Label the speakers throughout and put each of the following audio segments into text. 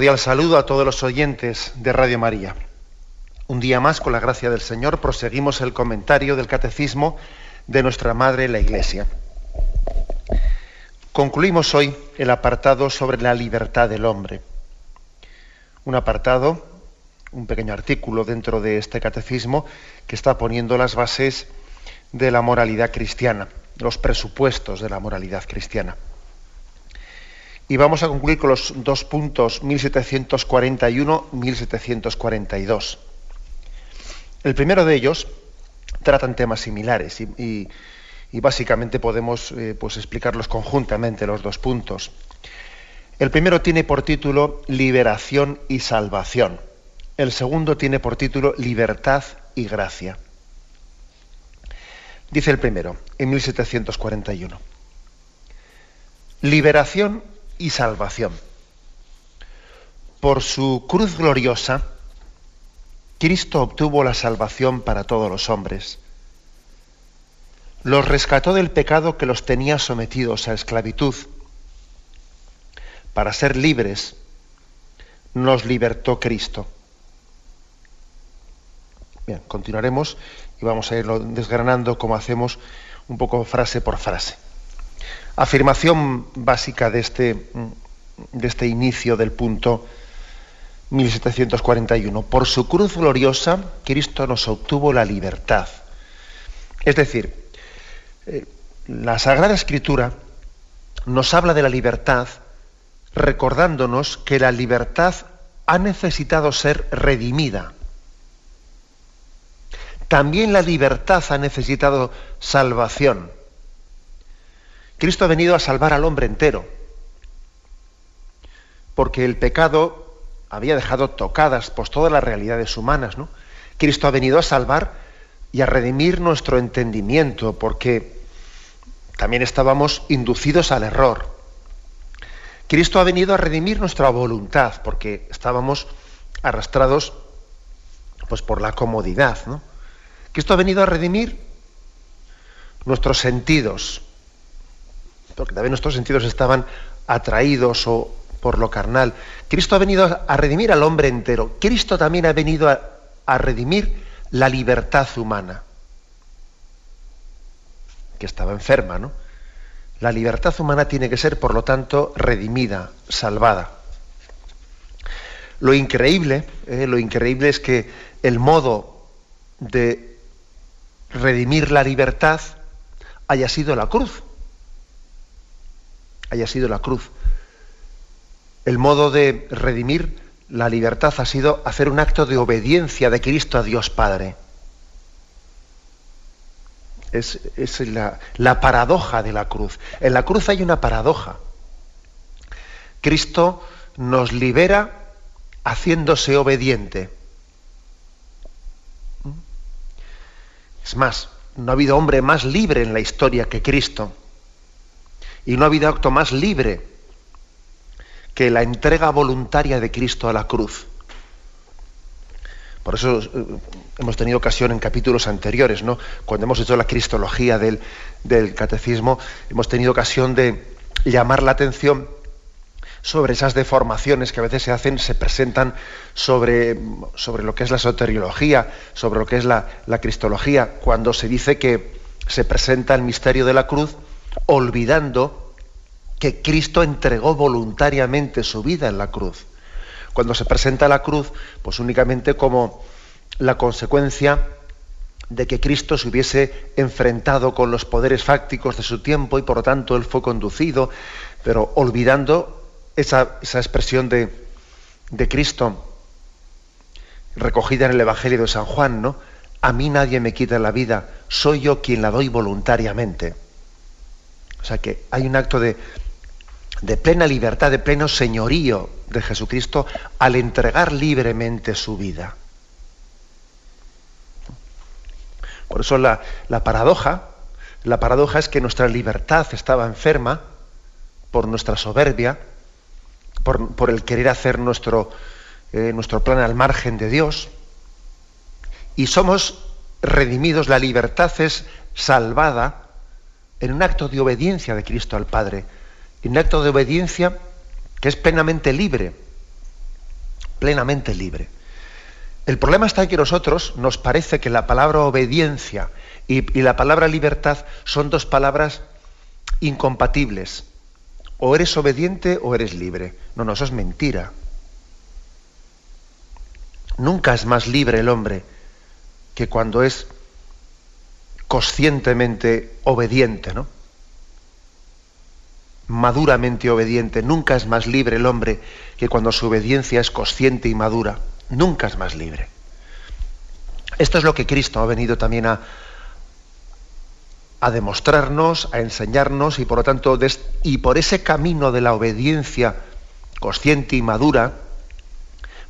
Speaker 1: Cordial saludo a todos los oyentes de Radio María. Un día más, con la gracia del Señor, proseguimos el comentario del Catecismo de nuestra Madre la Iglesia. Concluimos hoy el apartado sobre la libertad del hombre. Un apartado, un pequeño artículo dentro de este Catecismo que está poniendo las bases de la moralidad cristiana, los presupuestos de la moralidad cristiana. Y vamos a concluir con los dos puntos 1741-1742. El primero de ellos tratan temas similares y, básicamente podemos eh, pues explicarlos conjuntamente los dos puntos. El primero tiene por título Liberación y Salvación. El segundo tiene por título Libertad y Gracia. Dice el primero, en 1741. Liberación y salvación. Por su cruz gloriosa, Cristo obtuvo la salvación para todos los hombres. Los rescató del pecado que los tenía sometidos a esclavitud. Para ser libres, nos libertó Cristo. Bien, continuaremos y vamos a irlo desgranando como hacemos un poco frase por frase. Afirmación básica de este, de este inicio del punto 1741. Por su cruz gloriosa, Cristo nos obtuvo la libertad. Es decir, eh, la Sagrada Escritura nos habla de la libertad recordándonos que la libertad ha necesitado ser redimida. También la libertad ha necesitado salvación. Cristo ha venido a salvar al hombre entero, porque el pecado había dejado tocadas pues, todas las realidades humanas. ¿no? Cristo ha venido a salvar y a redimir nuestro entendimiento, porque también estábamos inducidos al error. Cristo ha venido a redimir nuestra voluntad, porque estábamos arrastrados pues, por la comodidad. ¿no? Cristo ha venido a redimir nuestros sentidos, porque también nuestros sentidos estaban atraídos o por lo carnal. Cristo ha venido a redimir al hombre entero. Cristo también ha venido a, a redimir la libertad humana, que estaba enferma, ¿no? La libertad humana tiene que ser, por lo tanto, redimida, salvada. Lo increíble, eh, lo increíble es que el modo de redimir la libertad haya sido la cruz haya sido la cruz. El modo de redimir la libertad ha sido hacer un acto de obediencia de Cristo a Dios Padre. Es, la, la paradoja de la cruz. En la cruz hay una paradoja. Cristo nos libera haciéndose obediente. Es más, no ha habido hombre más libre en la historia que Cristo. Y no ha habido acto más libre que la entrega voluntaria de Cristo a la cruz. Por eso eh, hemos tenido ocasión en capítulos anteriores, ¿no? cuando hemos hecho la cristología del, catecismo, hemos tenido ocasión de llamar la atención sobre esas deformaciones que a veces se hacen, se presentan sobre, lo que es la soteriología, sobre lo que es la, cristología, cuando se dice que se presenta el misterio de la cruz olvidando que Cristo entregó voluntariamente su vida en la cruz. Cuando se presenta la cruz, pues únicamente como la consecuencia de que Cristo se hubiese enfrentado con los poderes fácticos de su tiempo y por lo tanto él fue conducido, pero olvidando esa, esa expresión de, de Cristo recogida en el Evangelio de San Juan, ¿no? A mí nadie me quita la vida, soy yo quien la doy voluntariamente. O sea que hay un acto de, de plena libertad, de pleno señorío de Jesucristo al entregar libremente su vida. Por eso la, paradoja, la paradoja es que nuestra libertad estaba enferma por nuestra soberbia, por, el querer hacer nuestro, eh, nuestro plan al margen de Dios, y somos redimidos, la libertad es salvada en un acto de obediencia de Cristo al Padre un acto de obediencia que es plenamente libre, plenamente libre. El problema está en que nosotros nos parece que la palabra obediencia y, la palabra libertad son dos palabras incompatibles. O eres obediente o eres libre. No, no, eso es mentira. Nunca es más libre el hombre que cuando es conscientemente obediente, ¿no? maduramente obediente. Nunca es más libre el hombre que cuando su obediencia es consciente y madura. Nunca es más libre. Esto es lo que Cristo ha venido también a, a demostrarnos, a enseñarnos y por lo tanto, y por ese camino de la obediencia consciente y madura,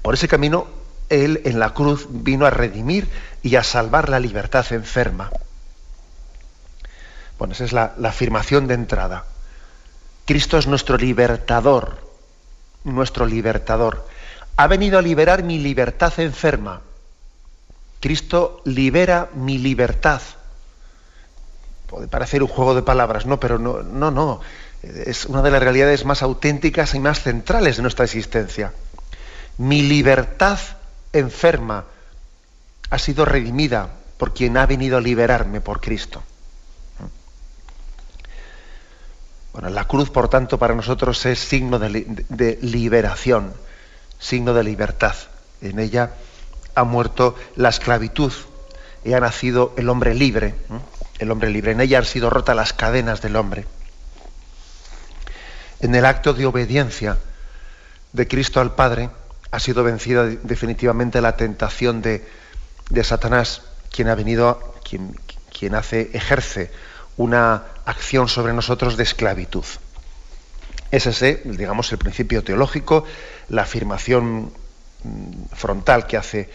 Speaker 1: por ese camino Él en la cruz vino a redimir y a salvar la libertad enferma. Bueno, esa es la afirmación de entrada. Cristo es nuestro libertador, nuestro libertador. Ha venido a liberar mi libertad enferma. Cristo libera mi libertad. Puede parecer un juego de palabras, no, pero no, no, no. Es una de las realidades más auténticas y más centrales de nuestra existencia. Mi libertad enferma ha sido redimida por quien ha venido a liberarme por Cristo. Bueno, la cruz, por tanto, para nosotros es signo de, liberación, signo de libertad. En ella ha muerto la esclavitud y ha nacido el hombre libre. El hombre libre. En ella han sido rotas las cadenas del hombre. En el acto de obediencia de Cristo al Padre ha sido vencida definitivamente la tentación de, Satanás, quien ha venido, quien, quien hace, ejerce una acción sobre nosotros de esclavitud. Ese es, digamos, el principio teológico, la afirmación mm, frontal que hace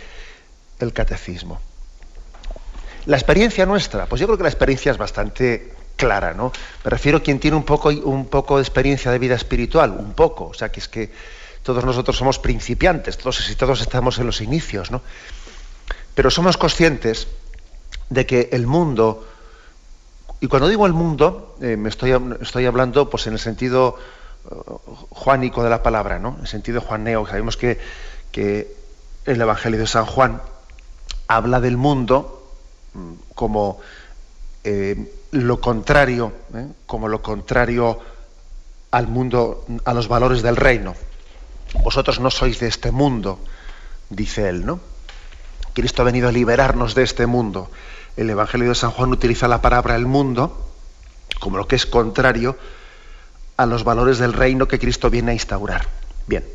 Speaker 1: el catecismo. La experiencia nuestra, pues yo creo que la experiencia es bastante clara, ¿no? Me refiero a quien tiene un poco, un poco de experiencia de vida espiritual, un poco, o sea, que es que todos nosotros somos principiantes, todos y todos estamos en los inicios, ¿no? Pero somos conscientes de que el mundo y cuando digo el mundo, eh, me estoy, estoy, hablando pues, en el sentido uh, juánico de la palabra, ¿no? en el sentido juaneo. Sabemos que, que el Evangelio de San Juan habla del mundo mm, como eh, lo contrario, ¿eh? como lo contrario al mundo, a los valores del reino. Vosotros no sois de este mundo, dice él, ¿no? Cristo ha venido a liberarnos de este mundo el Evangelio de San Juan utiliza la palabra el mundo como lo que es contrario a los valores del reino que Cristo viene a instaurar. Bien,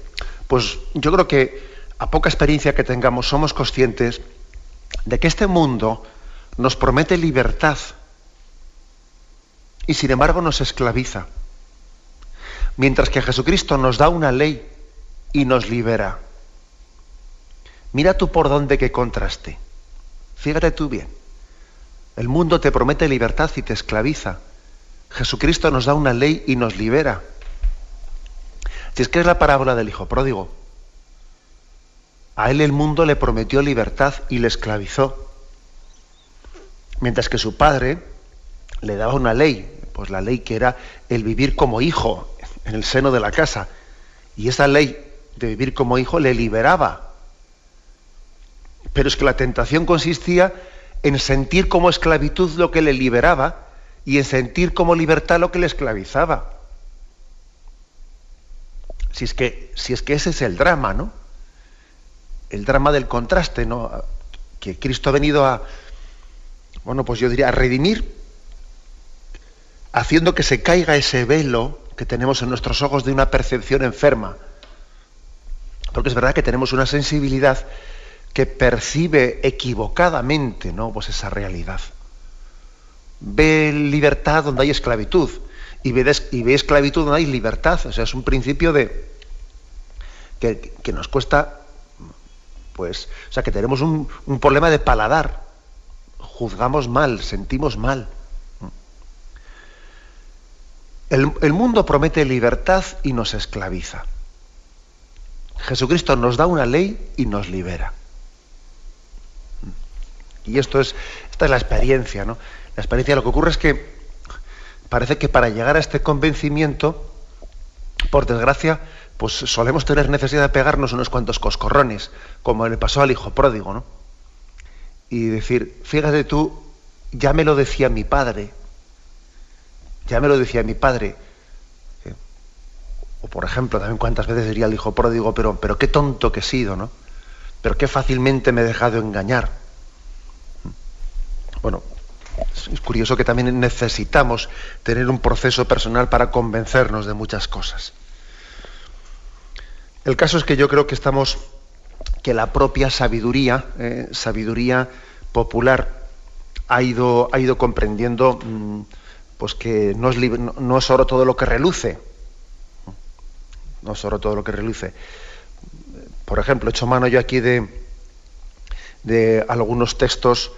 Speaker 1: pues yo creo que a poca experiencia que tengamos somos conscientes de que este mundo nos promete libertad y sin embargo nos esclaviza. Mientras que Jesucristo nos da una ley y nos libera. Mira tú por dónde que contraste. Fíjate tú bien. El mundo te promete libertad y te esclaviza. Jesucristo nos da una ley y nos libera. Si es que es la parábola del Hijo Pródigo. A él el mundo le prometió libertad y le esclavizó. Mientras que su padre le daba una ley, pues la ley que era el vivir como hijo en el seno de la casa. Y esa ley de vivir como hijo le liberaba. Pero es que la tentación consistía en sentir como esclavitud lo que le liberaba y en sentir como libertad lo que le esclavizaba. Si es que, si es que ese es el drama, ¿no? El drama del contraste, ¿no? Que Cristo ha venido a, bueno, pues yo diría, a redimir, haciendo que se caiga ese velo que tenemos en nuestros ojos de una percepción enferma. Porque es verdad que tenemos una sensibilidad que percibe equivocadamente ¿no? pues esa realidad. Ve libertad donde hay esclavitud y ve, esclavitud donde hay libertad. O sea, es un principio de que, nos cuesta, pues, o sea, que tenemos un, un problema de paladar. Juzgamos mal, sentimos mal. El, el, mundo promete libertad y nos esclaviza. Jesucristo nos da una ley y nos libera. Y esto es, esta es la experiencia, ¿no? La experiencia, lo que ocurre es que parece que para llegar a este convencimiento, por desgracia, pues solemos tener necesidad de pegarnos unos cuantos coscorrones, como le pasó al hijo pródigo, ¿no? Y decir, fíjate tú, ya me lo decía mi padre, ya me lo decía mi padre. O por ejemplo, también cuántas veces diría el hijo pródigo, pero, pero qué tonto que he sido, ¿no? Pero qué fácilmente me he dejado engañar. Bueno, es curioso que también necesitamos tener un proceso personal para convencernos de muchas cosas. El caso es que yo creo que estamos, que la propia sabiduría, eh, sabiduría popular, ha ido, ha ido comprendiendo mm, pues que no es, oro todo lo que reluce. No es oro todo lo que reluce. Por ejemplo, he hecho mano yo aquí de, de algunos textos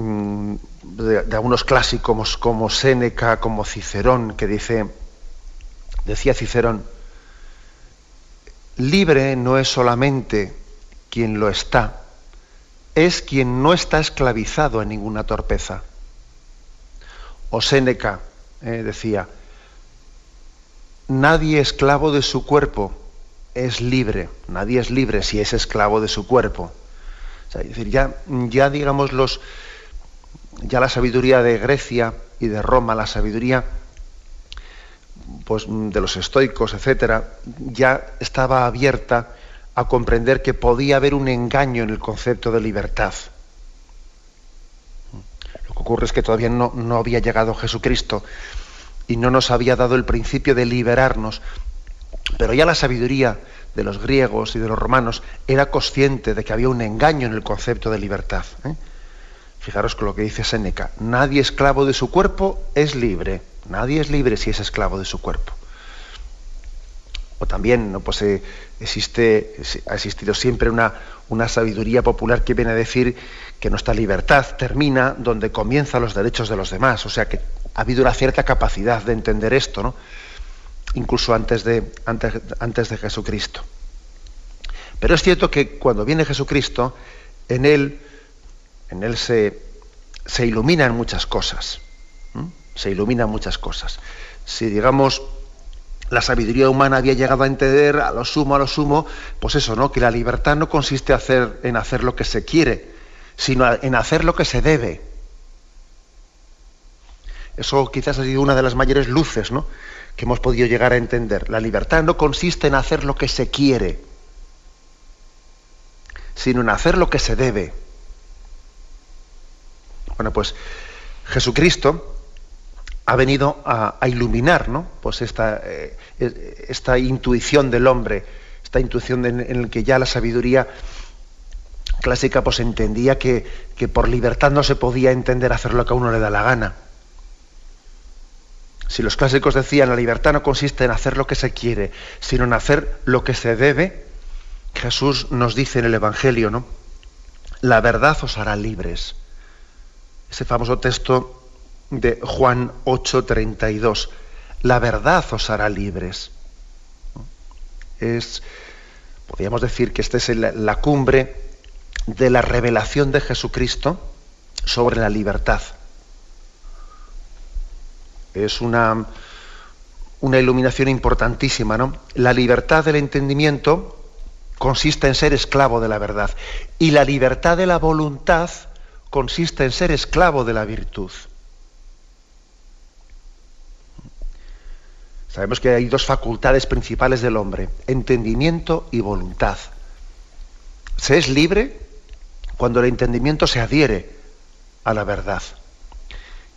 Speaker 1: Mm, de, algunos clásicos como Séneca, como Cicerón, que dice, decía Cicerón, libre no es solamente quien lo está, es quien no está esclavizado en ninguna torpeza. O Séneca eh, decía, nadie esclavo de su cuerpo es libre, nadie es libre si es esclavo de su cuerpo. es decir, ya, ya digamos los, ya la sabiduría de Grecia y de Roma, la sabiduría pues, de los estoicos, etcétera, ya estaba abierta a comprender que podía haber un engaño en el concepto de libertad. Lo que ocurre es que todavía no, no había llegado Jesucristo y no nos había dado el principio de liberarnos, pero ya la sabiduría de los griegos y de los romanos era consciente de que había un engaño en el concepto de libertad. ¿eh? Fijaros con lo que dice Séneca, nadie esclavo de su cuerpo es libre, nadie es libre si es esclavo de su cuerpo. O también ¿no? pues, eh, existe, ha existido siempre una, una sabiduría popular que viene a decir que nuestra libertad termina donde comienzan los derechos de los demás. O sea que ha habido una cierta capacidad de entender esto, ¿no? incluso antes de, antes, antes de Jesucristo. Pero es cierto que cuando viene Jesucristo, en él en él se, iluminan muchas cosas. Se iluminan muchas cosas. Si digamos la sabiduría humana había llegado a entender a lo sumo, a lo sumo, pues eso, ¿no? Que la libertad no consiste en hacer lo que se quiere, sino en hacer lo que se debe. Eso quizás ha sido una de las mayores luces, ¿no? Que hemos podido llegar a entender. La libertad no consiste en hacer lo que se quiere, sino en hacer lo que se debe. Bueno, pues Jesucristo ha venido a, iluminar ¿no? pues esta, eh, esta, intuición del hombre, esta intuición en, la que ya la sabiduría clásica pues entendía que, que, por libertad no se podía entender hacer lo que a uno le da la gana. Si los clásicos decían la libertad no consiste en hacer lo que se quiere, sino en hacer lo que se debe, Jesús nos dice en el Evangelio, ¿no? La verdad os hará libres ese famoso texto de Juan 8:32. La verdad os hará libres. Es, podríamos decir que esta es la, cumbre de la revelación de Jesucristo sobre la libertad. Es una, una iluminación importantísima, ¿no? La libertad del entendimiento consiste en ser esclavo de la verdad. Y la libertad de la voluntad consiste en ser esclavo de la virtud. Sabemos que hay dos facultades principales del hombre, entendimiento y voluntad. Se es libre cuando el entendimiento se adhiere a la verdad.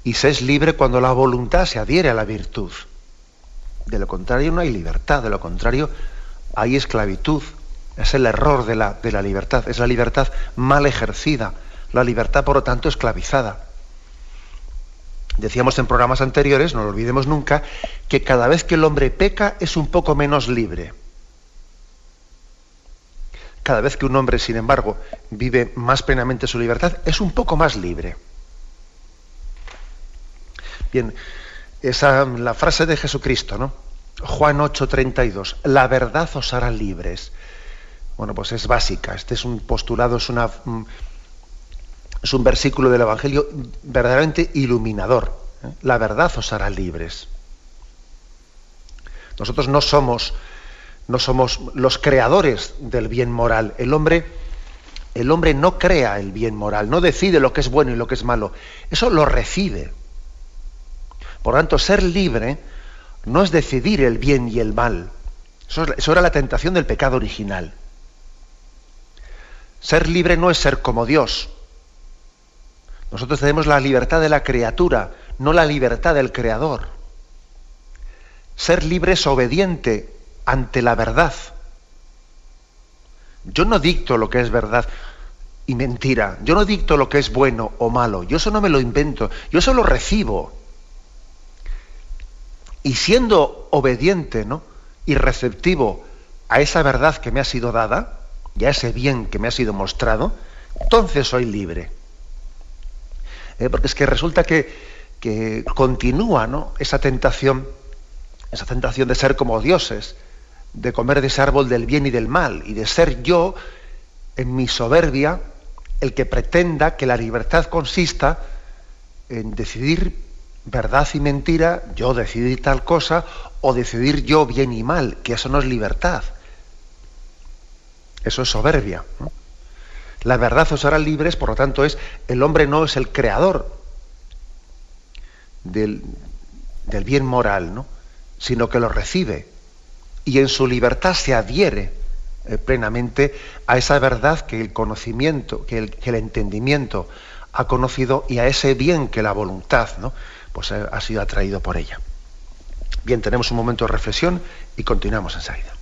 Speaker 1: Y se es libre cuando la voluntad se adhiere a la virtud. De lo contrario no hay libertad, de lo contrario hay esclavitud. Es el error de la, de la libertad, es la libertad mal ejercida, la libertad, por lo tanto, esclavizada. Decíamos en programas anteriores, no lo olvidemos nunca, que cada vez que el hombre peca es un poco menos libre. Cada vez que un hombre, sin embargo, vive más plenamente su libertad, es un poco más libre. Bien, esa la frase de Jesucristo, ¿no? Juan 8:32, la verdad os hará libres. Bueno, pues es básica. Este es un postulado, es una mm, es un versículo del Evangelio verdaderamente iluminador. La verdad os hará libres. Nosotros no somos, no somos los creadores del bien moral. El hombre, el hombre no crea el bien moral, no decide lo que es bueno y lo que es malo. Eso lo recibe. Por lo tanto, ser libre no es decidir el bien y el mal. eso era la tentación del pecado original. Ser libre no es ser como Dios. Nosotros tenemos la libertad de la criatura, no la libertad del creador. Ser libre es obediente ante la verdad. Yo no dicto lo que es verdad y mentira. Yo no dicto lo que es bueno o malo. Yo eso no me lo invento. Yo eso lo recibo. Y siendo obediente ¿no? y receptivo a esa verdad que me ha sido dada y a ese bien que me ha sido mostrado, entonces soy libre. ¿Eh? porque es que resulta que, continúa esa tentación, esa tentación de ser como dioses, de comer de ese árbol del bien y del mal, y de ser yo, en mi soberbia, el que pretenda que la libertad consista en decidir verdad y mentira, yo decidir tal cosa, o decidir yo bien y mal, que eso no es libertad. Eso es soberbia. La verdad os hará libres, por lo tanto, es el hombre no es el creador del, bien moral, ¿no? sino que lo recibe y en su libertad se adhiere eh, plenamente a esa verdad que el conocimiento, que el, que el, entendimiento ha conocido y a ese bien que la voluntad ¿no? pues, ha, ha sido atraído por ella. Bien, tenemos un momento de reflexión y continuamos enseguida.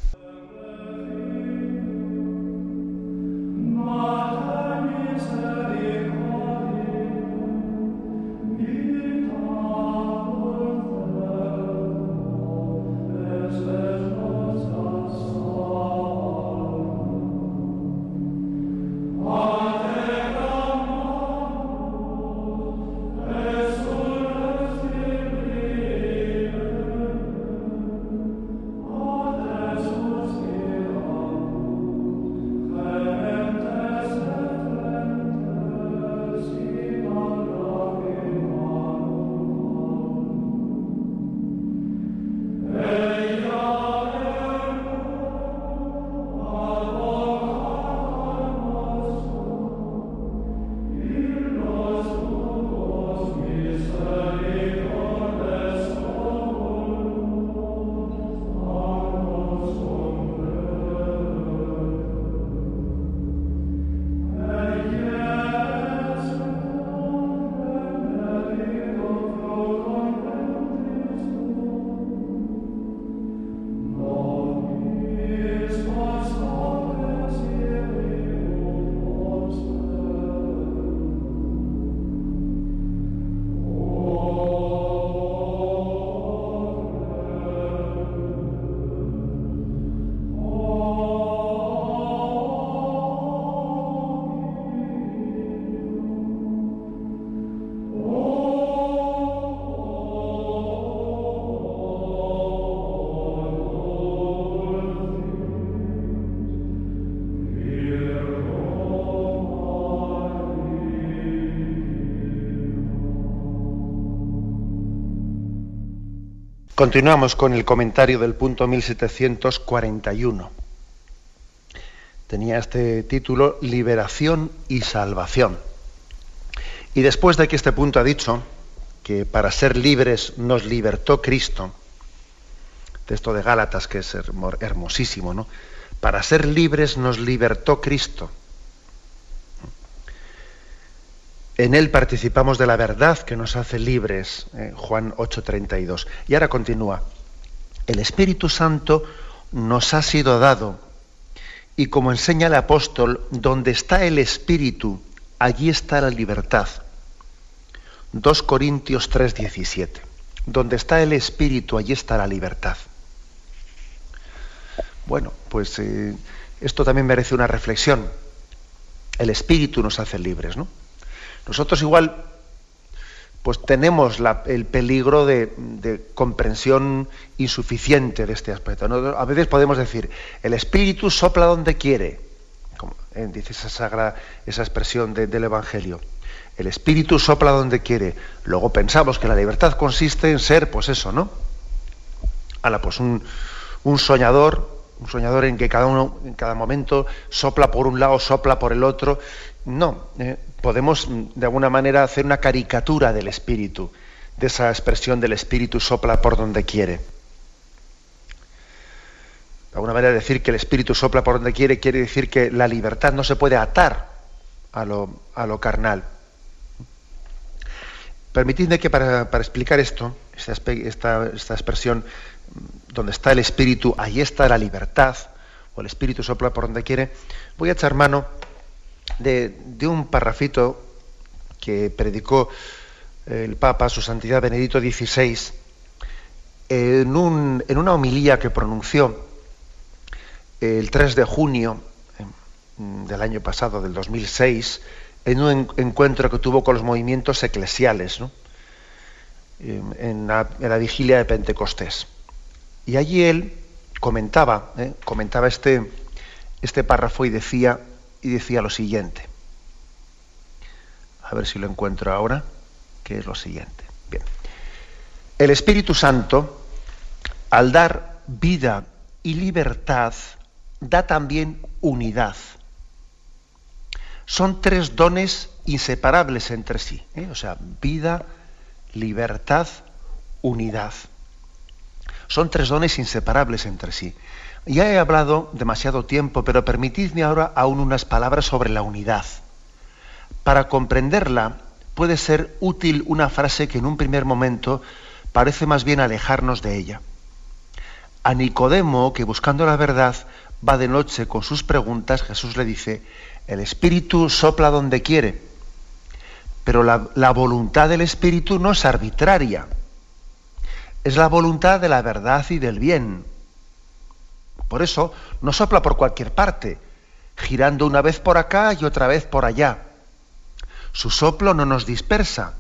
Speaker 1: Continuamos con el comentario del punto 1741. Tenía este título Liberación y Salvación. Y después de que este punto ha dicho que para ser libres nos libertó Cristo, texto de Gálatas que es hermosísimo, ¿no? Para ser libres nos libertó Cristo. En Él participamos de la verdad que nos hace libres, eh, Juan 8:32. Y ahora continúa. El Espíritu Santo nos ha sido dado Y como enseña el apóstol, donde está el Espíritu, allí está la libertad. 2 Corintios 3:17. Donde está el Espíritu, allí está la libertad. Bueno, pues eh, esto también merece una reflexión. El Espíritu nos hace libres, ¿no? Nosotros igual pues tenemos el peligro de, comprensión insuficiente de este aspecto. A veces podemos decir, el espíritu sopla donde quiere, como eh, dice esa, sagra, esa expresión del Evangelio. El espíritu sopla donde quiere. Luego pensamos que la libertad consiste en ser, pues eso, ¿no? Ala, pues un, soñador, un soñador en que cada uno, en cada momento, sopla por un lado, sopla por el otro. No, eh, podemos mm, de alguna manera hacer una caricatura del espíritu, de esa expresión del espíritu sopla por donde quiere. De alguna manera decir que el espíritu sopla por donde quiere quiere decir que la libertad no se puede atar a lo, a lo carnal. Permitidme que para, explicar esto, esta, esta, expresión, mm, donde está el espíritu, ahí está la libertad, o el espíritu sopla por donde quiere, voy a echar mano de, un parrafito que predicó el Papa, su Santidad Benedicto XVI, en, una homilía que pronunció el 3 de junio em, del año pasado, del 2006, en un encuentro que tuvo con los movimientos eclesiales, en, la, vigilia de Pentecostés. Y allí él comentaba, ¿eh? comentaba este, este párrafo y decía, y decía lo siguiente. A ver si lo encuentro ahora, que es lo siguiente. Bien. El Espíritu Santo, al dar vida y libertad, da también unidad. Son tres dones inseparables entre sí. ¿eh? O sea, vida, libertad, unidad. Son tres dones inseparables entre sí. Ya he hablado demasiado tiempo, pero permitidme ahora aún unas palabras sobre la unidad. Para comprenderla puede ser útil una frase que en un primer momento parece más bien alejarnos de ella. A Nicodemo, que buscando la verdad va de noche con sus preguntas, Jesús le dice, el Espíritu sopla donde quiere, pero la, la voluntad del Espíritu no es arbitraria, es la voluntad de la verdad y del bien. Por eso no sopla por cualquier parte, girando una vez por acá y otra vez por allá. Su soplo no nos dispersa,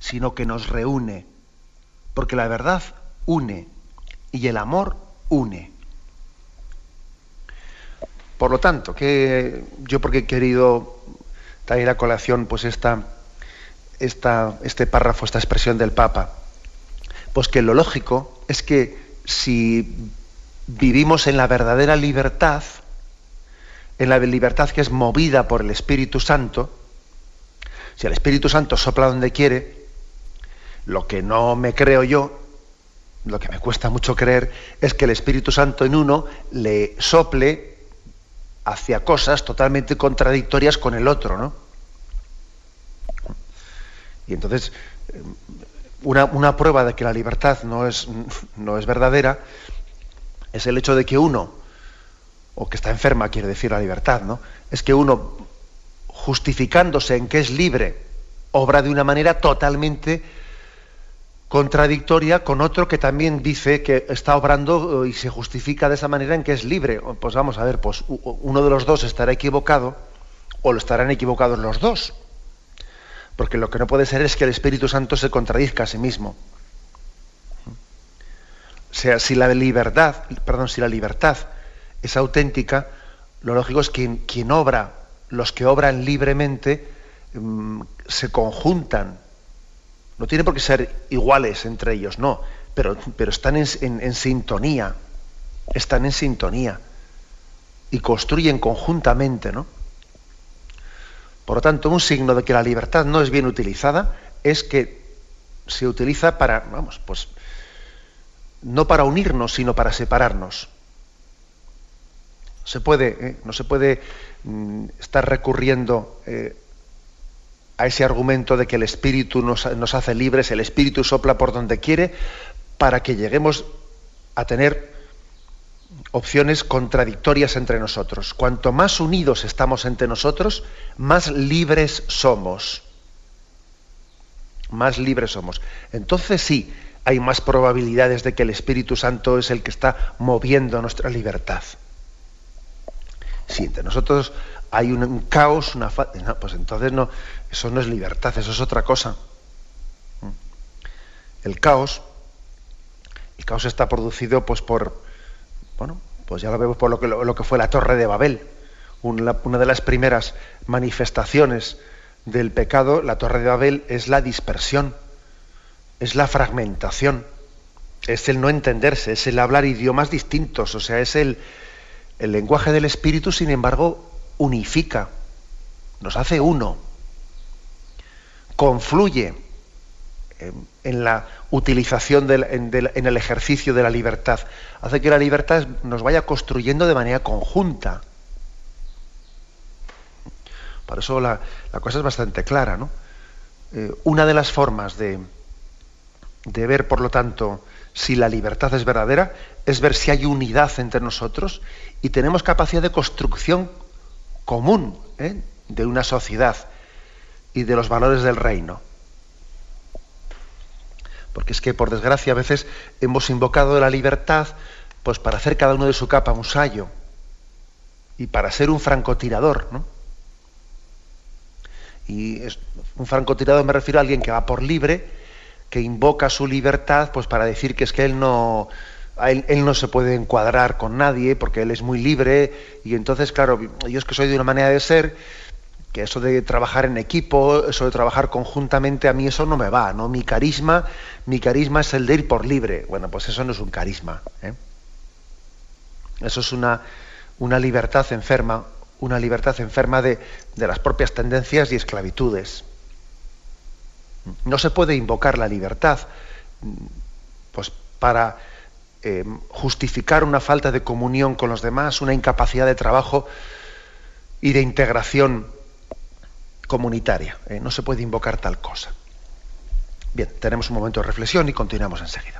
Speaker 1: sino que nos reúne, porque la verdad une y el amor une. Por lo tanto, que yo porque he querido traer a colación pues esta, esta, este párrafo, esta expresión del Papa, pues que lo lógico es que si vivimos en la verdadera libertad, en la libertad que es movida por el Espíritu Santo, si el Espíritu Santo sopla donde quiere, lo que no me creo yo, lo que me cuesta mucho creer, es que el Espíritu Santo en uno le sople hacia cosas totalmente contradictorias con el otro, ¿no? Y entonces, una, una prueba de que la libertad no es, no es verdadera es el hecho de que uno, o que está enferma, quiere decir la libertad, ¿no? Es que uno, justificándose en que es libre, obra de una manera totalmente contradictoria con otro que también dice que está obrando eh, y se justifica de esa manera en que es libre. Pues vamos a ver, pues uno de los dos estará equivocado o lo estarán equivocados los dos. Porque lo que no puede ser es que el Espíritu Santo se contradizca a sí mismo. O sea, si la libertad, perdón, si la libertad es auténtica, lo lógico es que quien, obra, los que obran libremente, mm, se conjuntan. No tiene por qué ser iguales entre ellos, no, pero, pero están en, sintonía, están en sintonía y construyen conjuntamente, ¿no? Por lo tanto, un signo de que la libertad no es bien utilizada es que se utiliza para, vamos, pues no para unirnos, sino para separarnos. Se puede, ¿eh? no se puede mm, estar recurriendo eh, a ese argumento de que el Espíritu nos, nos, hace libres, el Espíritu sopla por donde quiere, para que lleguemos a tener opciones contradictorias entre nosotros. Cuanto más unidos estamos entre nosotros, más libres somos. Más libres somos. Entonces sí, hay más probabilidades de que el Espíritu Santo es el que está moviendo nuestra libertad. Si entre nosotros hay un, caos, una pues entonces no, eso no es libertad, eso es otra cosa. El caos, el caos está producido pues por, bueno, pues ya lo vemos por lo que, fue la Torre de Babel, una de las primeras manifestaciones del pecado, la Torre de Babel, es la dispersión, es la fragmentación, es el no entenderse, es el hablar idiomas distintos, o sea, es el, el lenguaje del espíritu, sin embargo, unifica, nos hace uno, confluye en la utilización en, el ejercicio de la libertad. Hace que la libertad nos vaya construyendo de manera conjunta. Por eso la, cosa es bastante clara. ¿no? Eh, una de las formas de, de ver, por lo tanto, si la libertad es verdadera, es ver si hay unidad entre nosotros y tenemos capacidad de construcción común ¿eh? de una sociedad y de los valores del reino. Porque es que, por desgracia, a veces hemos invocado la libertad pues para hacer cada uno de su capa un sayo y para ser un francotirador. Y un francotirador me refiero a alguien que va por libre, que invoca su libertad pues para decir que es que él no, él, no se puede encuadrar con nadie porque él es muy libre y entonces, claro, yo es que soy de una manera de ser que eso de trabajar en equipo, eso de trabajar conjuntamente, a mí eso no me va, ¿no? Mi carisma, mi carisma es el de ir por libre. Bueno, pues eso no es un carisma. ¿eh? Eso es una, una libertad enferma, una libertad enferma de, de las propias tendencias y esclavitudes. No se puede invocar la libertad pues, para eh, justificar una falta de comunión con los demás, una incapacidad de trabajo y de integración comunitaria. ¿eh? no se puede invocar tal cosa. Bien, tenemos un momento de reflexión y continuamos enseguida.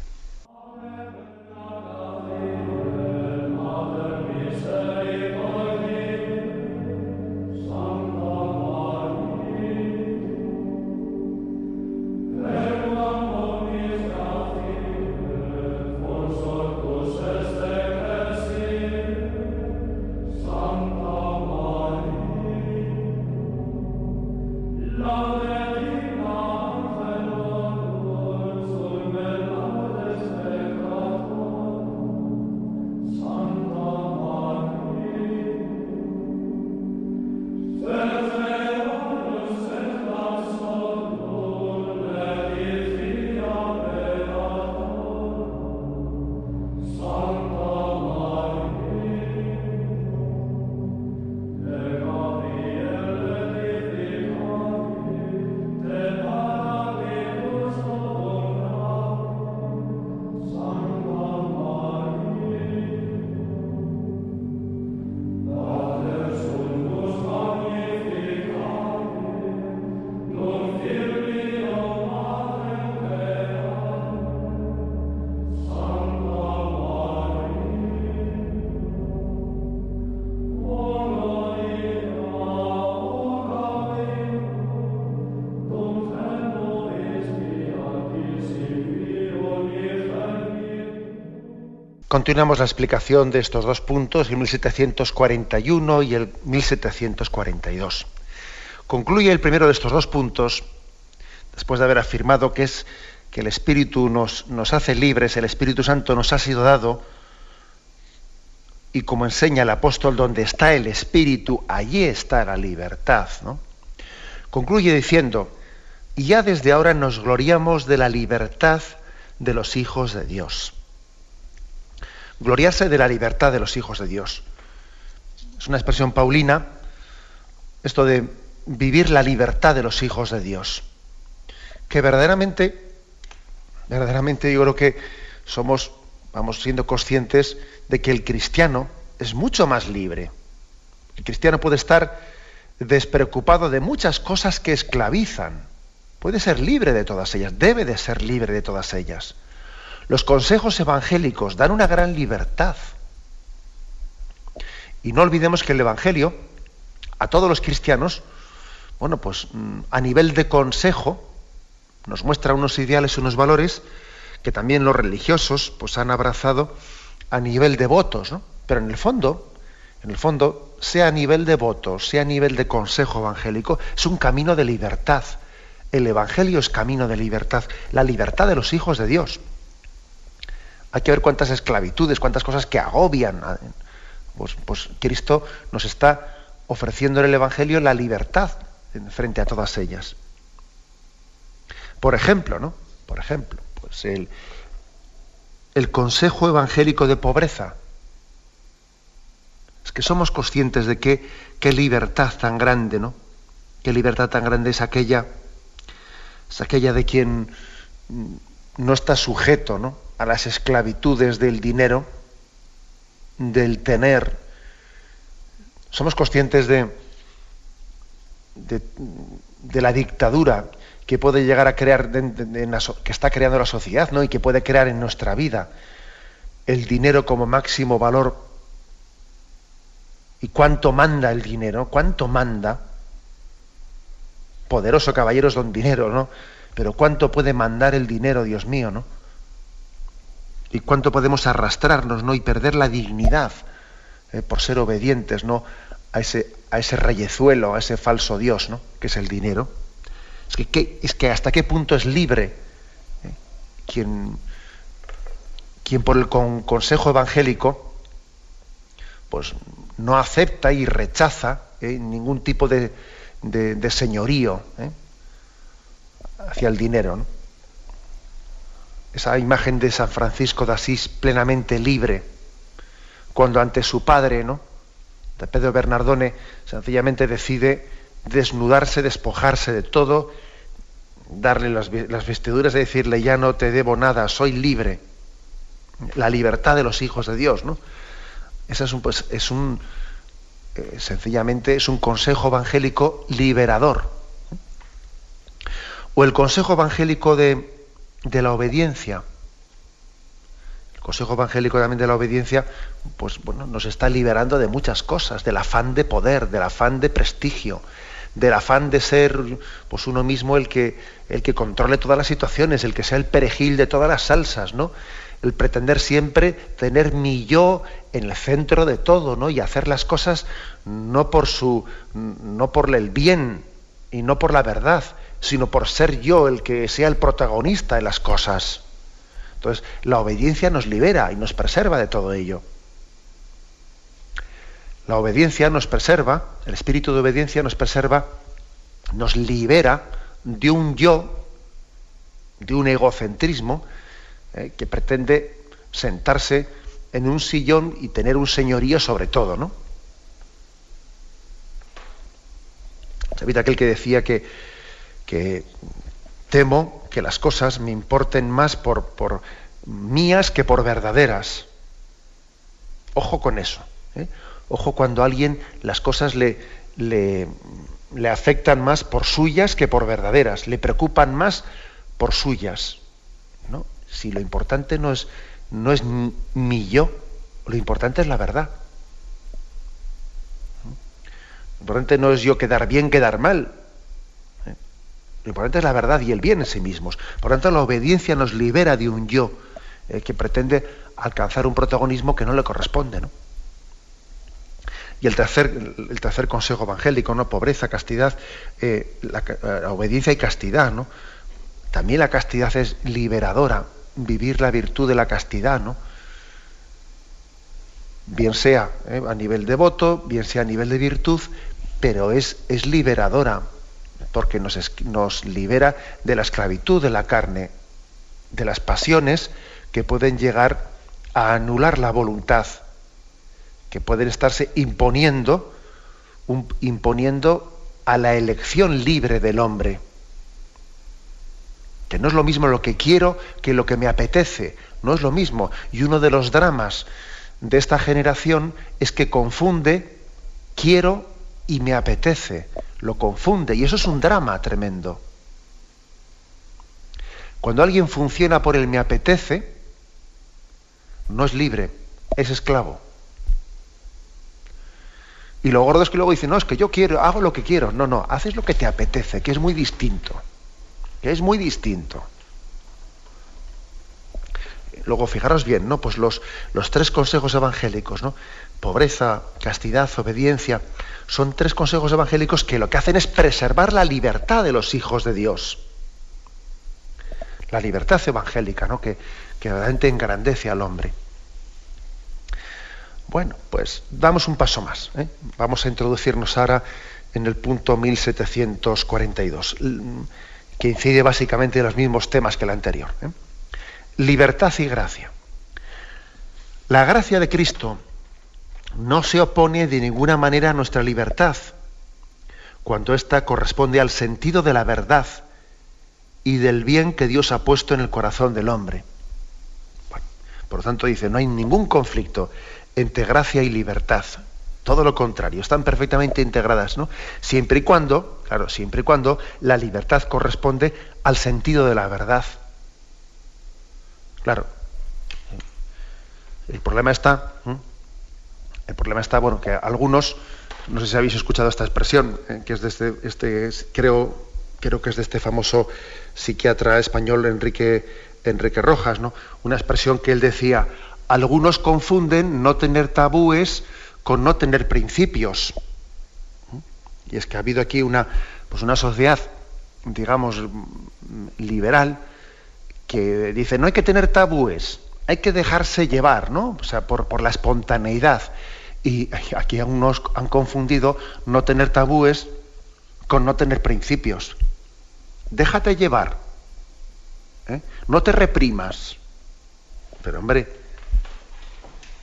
Speaker 1: Continuamos la explicación de estos dos puntos, el 1741 y el 1742. Concluye el primero de estos dos puntos, después de haber afirmado que es que el Espíritu nos, hace libres, el Espíritu Santo nos ha sido dado, y como enseña el apóstol, donde está el Espíritu, allí está la libertad. ¿no? Concluye diciendo, ya desde ahora nos gloriamos de la libertad de los hijos de Dios gloriarse de la libertad de los hijos de Dios. Es una expresión paulina, esto de vivir la libertad de los hijos de Dios. Que verdaderamente, verdaderamente yo creo que somos, vamos siendo conscientes de que el cristiano es mucho más libre. El cristiano puede estar despreocupado de muchas cosas que esclavizan. Puede ser libre de todas ellas, debe de ser libre de todas ellas. Los consejos evangélicos dan una gran libertad. Y no olvidemos que el Evangelio, a todos los cristianos, bueno, pues mm, a nivel de consejo, nos muestra unos ideales, unos valores que también los religiosos pues han abrazado a nivel de votos, ¿no? Pero en el fondo, en el fondo, sea a nivel de votos, sea a nivel de consejo evangélico, es un camino de libertad. El Evangelio es camino de libertad, la libertad de los hijos de Dios. Hay que ver cuántas esclavitudes, cuántas cosas que agobian. Pues, pues Cristo nos está ofreciendo en el Evangelio la libertad frente a todas ellas. Por ejemplo, ¿no? Por ejemplo, pues el, consejo evangélico de pobreza. Es que somos conscientes de qué libertad tan grande, ¿no? Qué libertad tan grande es aquella, es aquella de quien no está sujeto ¿no? A las esclavitudes del dinero, del tener. Somos conscientes de, de, la dictadura que puede llegar a crear, que está creando la sociedad, ¿no? Y que puede crear en nuestra vida el dinero como máximo valor. ¿Y cuánto manda el dinero? ¿Cuánto manda? Poderoso caballeros don dinero, ¿no? Pero cuánto puede mandar el dinero, Dios mío, ¿no? Y cuánto podemos arrastrarnos, ¿no? Y perder la dignidad eh, por ser obedientes, ¿no? a ese, a ese reyezuelo, a ese falso Dios, ¿no? que es el dinero. Es que, es que hasta qué punto es libre ¿eh? quien, quien por el consejo evangélico pues no acepta y rechaza ¿eh? ningún tipo de, de, señorío ¿eh? hacia el dinero. Esa imagen de San Francisco de Asís plenamente libre, cuando ante su padre, ¿no? Pedro Bernardone sencillamente decide desnudarse, despojarse de todo, darle las, vestiduras y decirle, ya no te debo nada, soy libre. La libertad de los hijos de Dios, ¿no? Ese es un, pues, es un eh, sencillamente es un consejo evangélico liberador. O el consejo evangélico de, de la obediencia. El Consejo Evangélico también de la Obediencia, pues bueno, nos está liberando de muchas cosas, del afán de poder, del afán de prestigio, del afán de ser pues uno mismo el que, el que controle todas las situaciones, el que sea el perejil de todas las salsas, ¿no? El pretender siempre tener mi yo en el centro de todo, ¿no? Y hacer las cosas no por su, no por el bien y no por la verdad, sino por ser yo el que sea el protagonista de las cosas. Entonces, la obediencia nos libera y nos preserva de todo ello. La obediencia nos preserva, el espíritu de obediencia nos preserva, nos libera de un yo, de un egocentrismo eh, que pretende sentarse en un sillón y tener un señorío sobre todo, ¿no? ¿Sabéis aquel que decía que, que temo que las cosas me importen más por, por mías que por verdaderas. Ojo con eso. ¿eh? Ojo cuando a alguien las cosas le, le, le, afectan más por suyas que por verdaderas, le preocupan más por suyas. ¿no? Si lo importante no es, no es mi yo, lo importante es la verdad. Lo importante no es yo quedar bien, quedar mal, lo importante es la verdad y el bien en sí mismos. Por lo tanto, la obediencia nos libera de un yo eh, que pretende alcanzar un protagonismo que no le corresponde. Y el tercer, consejo evangélico, ¿no? pobreza, castidad, eh, la, obediencia y castidad. ¿no? También la castidad es liberadora, vivir la virtud de la castidad. ¿no? Bien sea eh, a nivel de voto, bien sea a nivel de virtud, pero es, es liberadora porque nos, libera de la esclavitud de la carne, de las pasiones que pueden llegar a anular la voluntad, que pueden estarse imponiendo, imponiendo a la elección libre del hombre. Que no es lo mismo lo que quiero que lo que me apetece, no es lo mismo. Y uno de los dramas de esta generación es que confunde quiero y me apetece lo confunde y eso es un drama tremendo. Cuando alguien funciona por el me apetece, no es libre, es esclavo. Y lo gordo es que luego dicen, no, es que yo quiero, hago lo que quiero. No, no, haces lo que te apetece, que es muy distinto. Que es muy distinto. Luego, fijaros bien, ¿no? Pues los, los tres consejos evangélicos, ¿no? Pobreza, castidad, obediencia, son tres consejos evangélicos que lo que hacen es preservar la libertad de los hijos de Dios. La libertad evangélica, ¿no? Que, que realmente engrandece al hombre. Bueno, pues damos un paso más. ¿eh? Vamos a introducirnos ahora en el punto 1742, que incide básicamente en los mismos temas que el anterior. ¿eh? Libertad y gracia. La gracia de Cristo no se opone de ninguna manera a nuestra libertad, cuando ésta corresponde al sentido de la verdad y del bien que Dios ha puesto en el corazón del hombre. por lo tanto, dice, no hay ningún conflicto entre gracia y libertad. Todo lo contrario, están perfectamente integradas, ¿no? Siempre y cuando, claro, siempre y cuando la libertad corresponde al sentido de la verdad. Claro. El problema está, el problema está, bueno, que algunos, no sé si habéis escuchado esta expresión, eh, que es de este, este, creo, creo que es de este famoso psiquiatra español Enrique, Enrique Rojas, ¿no? Una expresión que él decía, algunos confunden no tener tabúes con no tener principios. Y es que ha habido aquí una, pues una sociedad, digamos, liberal, que dice, no hay que tener tabúes, hay que dejarse llevar, ¿no? O sea, por, por la espontaneidad. Y aquí algunos han confundido no tener tabúes con no tener principios. Déjate llevar. ¿eh? No te reprimas. Pero hombre,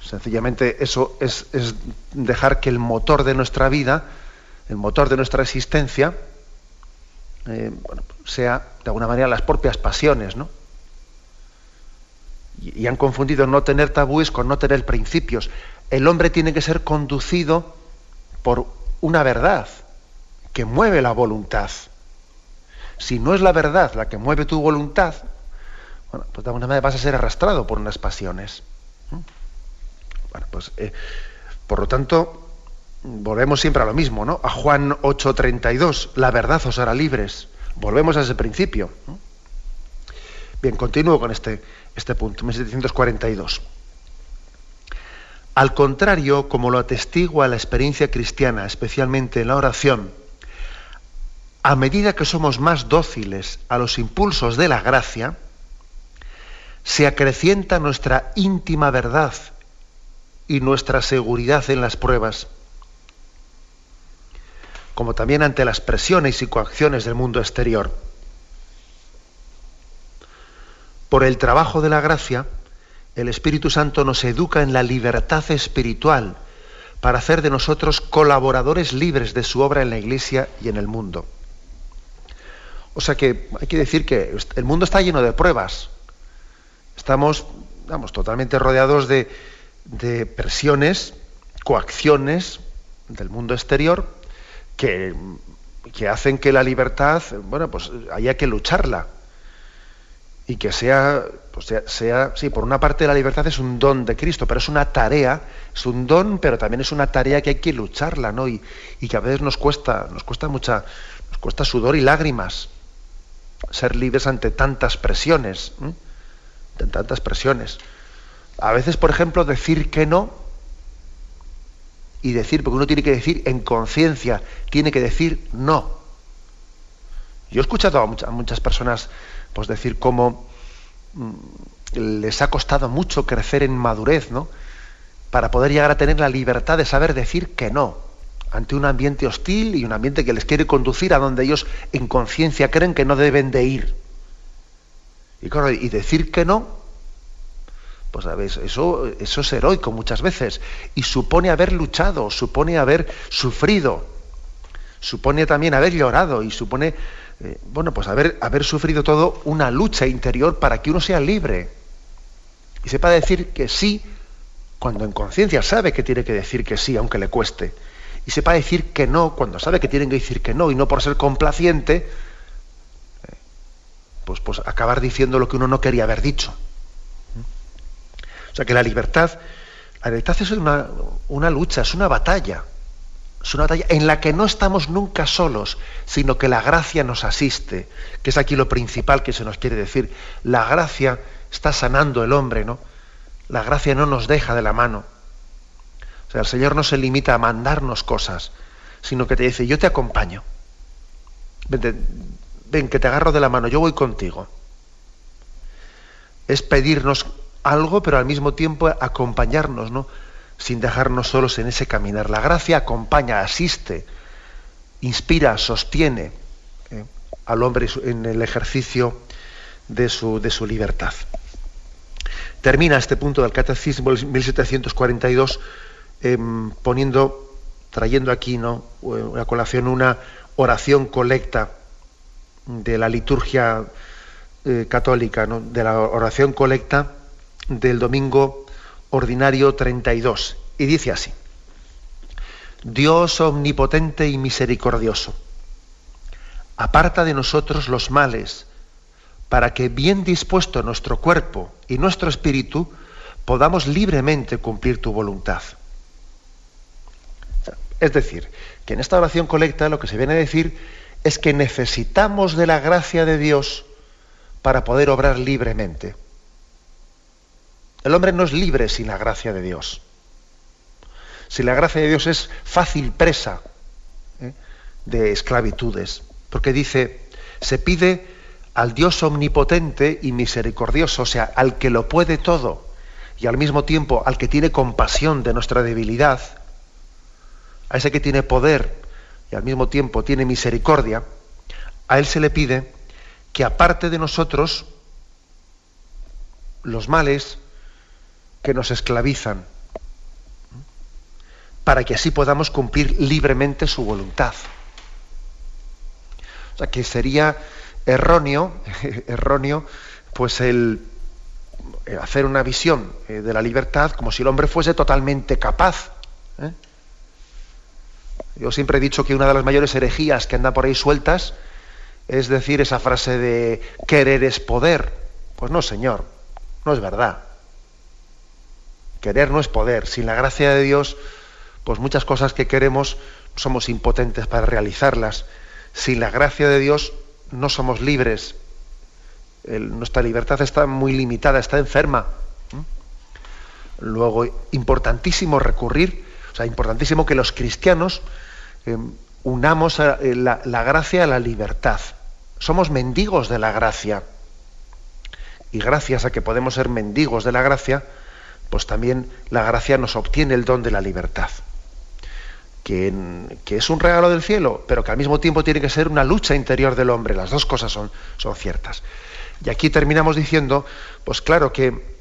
Speaker 1: Sencillamente eso es, dejar que el motor de nuestra vida, el motor de nuestra existencia, eh, sea de alguna manera las propias pasiones, ¿no? Y, han confundido no tener tabúes con no tener principios. El hombre tiene que ser conducido por una verdad que mueve la voluntad. Si no es la verdad la que mueve tu voluntad, bueno, pues de alguna manera vas a ser arrastrado por unas pasiones. Pues, eh, por lo tanto, volvemos siempre a lo mismo, ¿no? A Juan 8:32, la verdad os hará libres. Volvemos a ese principio. Bien, continúo con este, este punto, 1742. Al contrario, como lo atestigua la experiencia cristiana, especialmente en la oración, a medida que somos más dóciles a los impulsos de la gracia, se acrecienta nuestra íntima verdad y nuestra seguridad en las pruebas, como también ante las presiones y coacciones del mundo exterior. Por el trabajo de la gracia, el Espíritu Santo nos educa en la libertad espiritual para hacer de nosotros colaboradores libres de su obra en la Iglesia y en el mundo. O sea que hay que decir que el mundo está lleno de pruebas. Estamos, vamos, totalmente rodeados de, presiones, coacciones del mundo exterior que, que, hacen que la libertad, bueno, pues haya que lucharla. Y que sea, pues sea, sea, sí, por una parte la libertad es un don de Cristo, pero es una tarea, es un don, pero también es una tarea que hay que lucharla, ¿no? Y, y que a veces nos cuesta, nos cuesta mucha, nos cuesta sudor y lágrimas ser libres ante tantas presiones, ante tantas presiones. A veces, por ejemplo, decir que no y decir, porque uno tiene que decir en conciencia, tiene que decir no. Yo he escuchado a muchas, personas pues, decir cómo mm, les ha costado mucho crecer en madurez, ¿no? Para poder llegar a tener la libertad de saber decir que no ante un ambiente hostil y un ambiente que les quiere conducir a donde ellos en conciencia creen que no deben de ir. Y, decir que no pues sabes, eso, eso es heroico muchas veces y supone haber luchado, supone haber sufrido, supone también haber llorado y supone, eh, bueno, pues haber, haber sufrido todo una lucha interior para que uno sea libre y sepa decir que sí cuando en conciencia sabe que tiene que decir que sí, aunque le cueste, y sepa decir que no cuando sabe que tiene que decir que no y no por ser complaciente, eh, pues, pues acabar diciendo lo que uno no quería haber dicho. O sea que la libertad, la libertad es una, lucha, es una batalla. Es una batalla en la que no estamos nunca solos, sino que la gracia nos asiste, que es aquí lo principal que se nos quiere decir. La gracia está sanando el hombre, ¿no? La gracia no nos deja de la mano. O sea, el Señor no se limita a mandarnos cosas, sino que te dice, yo te acompaño. ven, que te agarro de la mano, yo voy contigo. Es pedirnos algo, pero al mismo tiempo acompañarnos, ¿no? Sin dejarnos solos en ese caminar. La gracia acompaña, asiste, inspira, sostiene eh, al hombre en el ejercicio de su, de su libertad. Termina este punto del Catecismo 1742 em, poniendo, trayendo aquí ¿no? una colación una oración colecta de la liturgia eh, católica, de la oración colecta del domingo ordinario 32. Y dice así, Dios omnipotente y misericordioso, aparta de nosotros los males, para que bien dispuesto nuestro cuerpo y nuestro espíritu podamos libremente cumplir tu voluntad. Es decir, que en esta oración colecta lo que se viene a decir es que necesitamos de la gracia de Dios para poder obrar libremente. El hombre no es libre sin la gracia de Dios. Si la gracia de Dios es fácil presa ¿eh? de esclavitudes, porque dice, se pide al Dios omnipotente y misericordioso, o sea, al que lo puede todo, y al mismo tiempo al que tiene compasión de nuestra debilidad, a ese que tiene poder y al mismo tiempo tiene misericordia, a él se le pide que aparte de nosotros los males que nos esclavizan, para que así podamos cumplir libremente su voluntad. O sea, que sería erróneo, erróneo, pues el, hacer una visión eh, de la libertad como si el hombre fuese totalmente capaz. ¿eh? Yo siempre he dicho que una de las mayores herejías que andan por ahí sueltas es decir esa frase de querer es poder. Pues no, señor, no es verdad. Querer no es poder. Sin la gracia de Dios, pues muchas cosas que queremos somos impotentes para realizarlas. Sin la gracia de Dios no somos libres. nuestra libertad está muy limitada, está enferma. Luego, importantísimo recurrir, o sea, importantísimo que los cristianos em, unamos eh, la gracia a la libertad. Somos mendigos de la gracia. Y gracias a que podemos ser mendigos de la gracia, pues también la gracia nos obtiene el don de la libertad que, es un regalo del cielo, pero que al mismo tiempo tiene que ser una lucha interior del hombre. Las dos cosas son, ciertas. Y aquí terminamos diciendo, pues claro que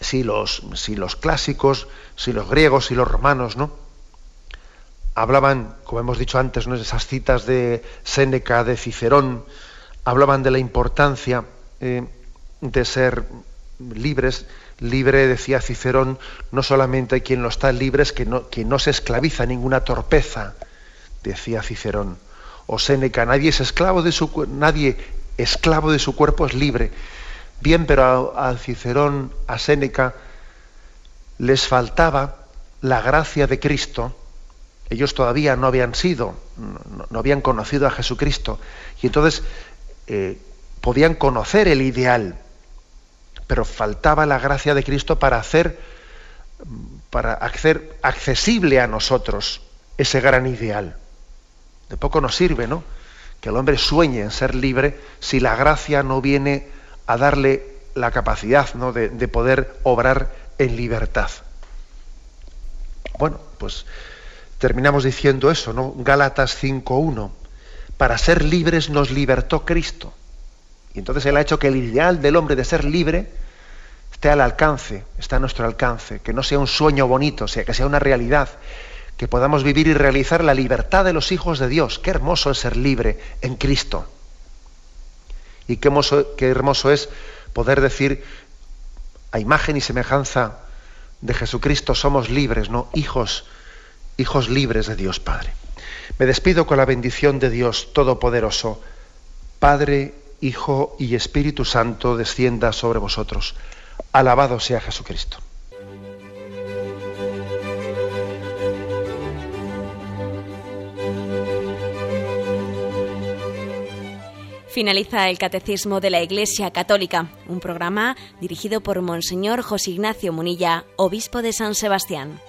Speaker 1: si los, si clásicos, si los griegos y los romanos, ¿no? Hablaban, como hemos dicho antes, ¿no? esas citas de Séneca, de Cicerón, hablaban de la importancia eh, de ser libres, libre, decía Cicerón, no solamente quien lo está libre, es que no, no se esclaviza ninguna torpeza, decía Cicerón. O Séneca, nadie es esclavo de su nadie esclavo de su cuerpo es libre. Bien, pero a, Cicerón, a Séneca, les faltaba la gracia de Cristo. Ellos todavía no habían sido, no, habían conocido a Jesucristo. Y entonces eh, podían conocer el ideal, pero faltaba la gracia de Cristo para hacer, para hacer accesible a nosotros ese gran ideal. De poco nos sirve, ¿no? Que el hombre sueñe en ser libre si la gracia no viene a darle la capacidad ¿no? de, de poder obrar en libertad. Bueno, pues terminamos diciendo eso, ¿no? Gálatas 5.1. Para ser libres nos libertó Cristo. Y entonces Él ha hecho que el ideal del hombre de ser libre esté al alcance, está a nuestro alcance, que no sea un sueño bonito, sea que sea una realidad, que podamos vivir y realizar la libertad de los hijos de Dios. Qué hermoso es ser libre en Cristo. Y qué hermoso, qué hermoso es poder decir, a imagen y semejanza de Jesucristo somos libres, ¿no? Hijos, hijos libres de Dios Padre. Me despido con la bendición de Dios Todopoderoso, Padre, Hijo y Espíritu Santo descienda sobre vosotros. Alabado sea Jesucristo.
Speaker 2: Finaliza el Catecismo de la Iglesia Católica, un programa dirigido por Monseñor José Ignacio Munilla, obispo de San Sebastián.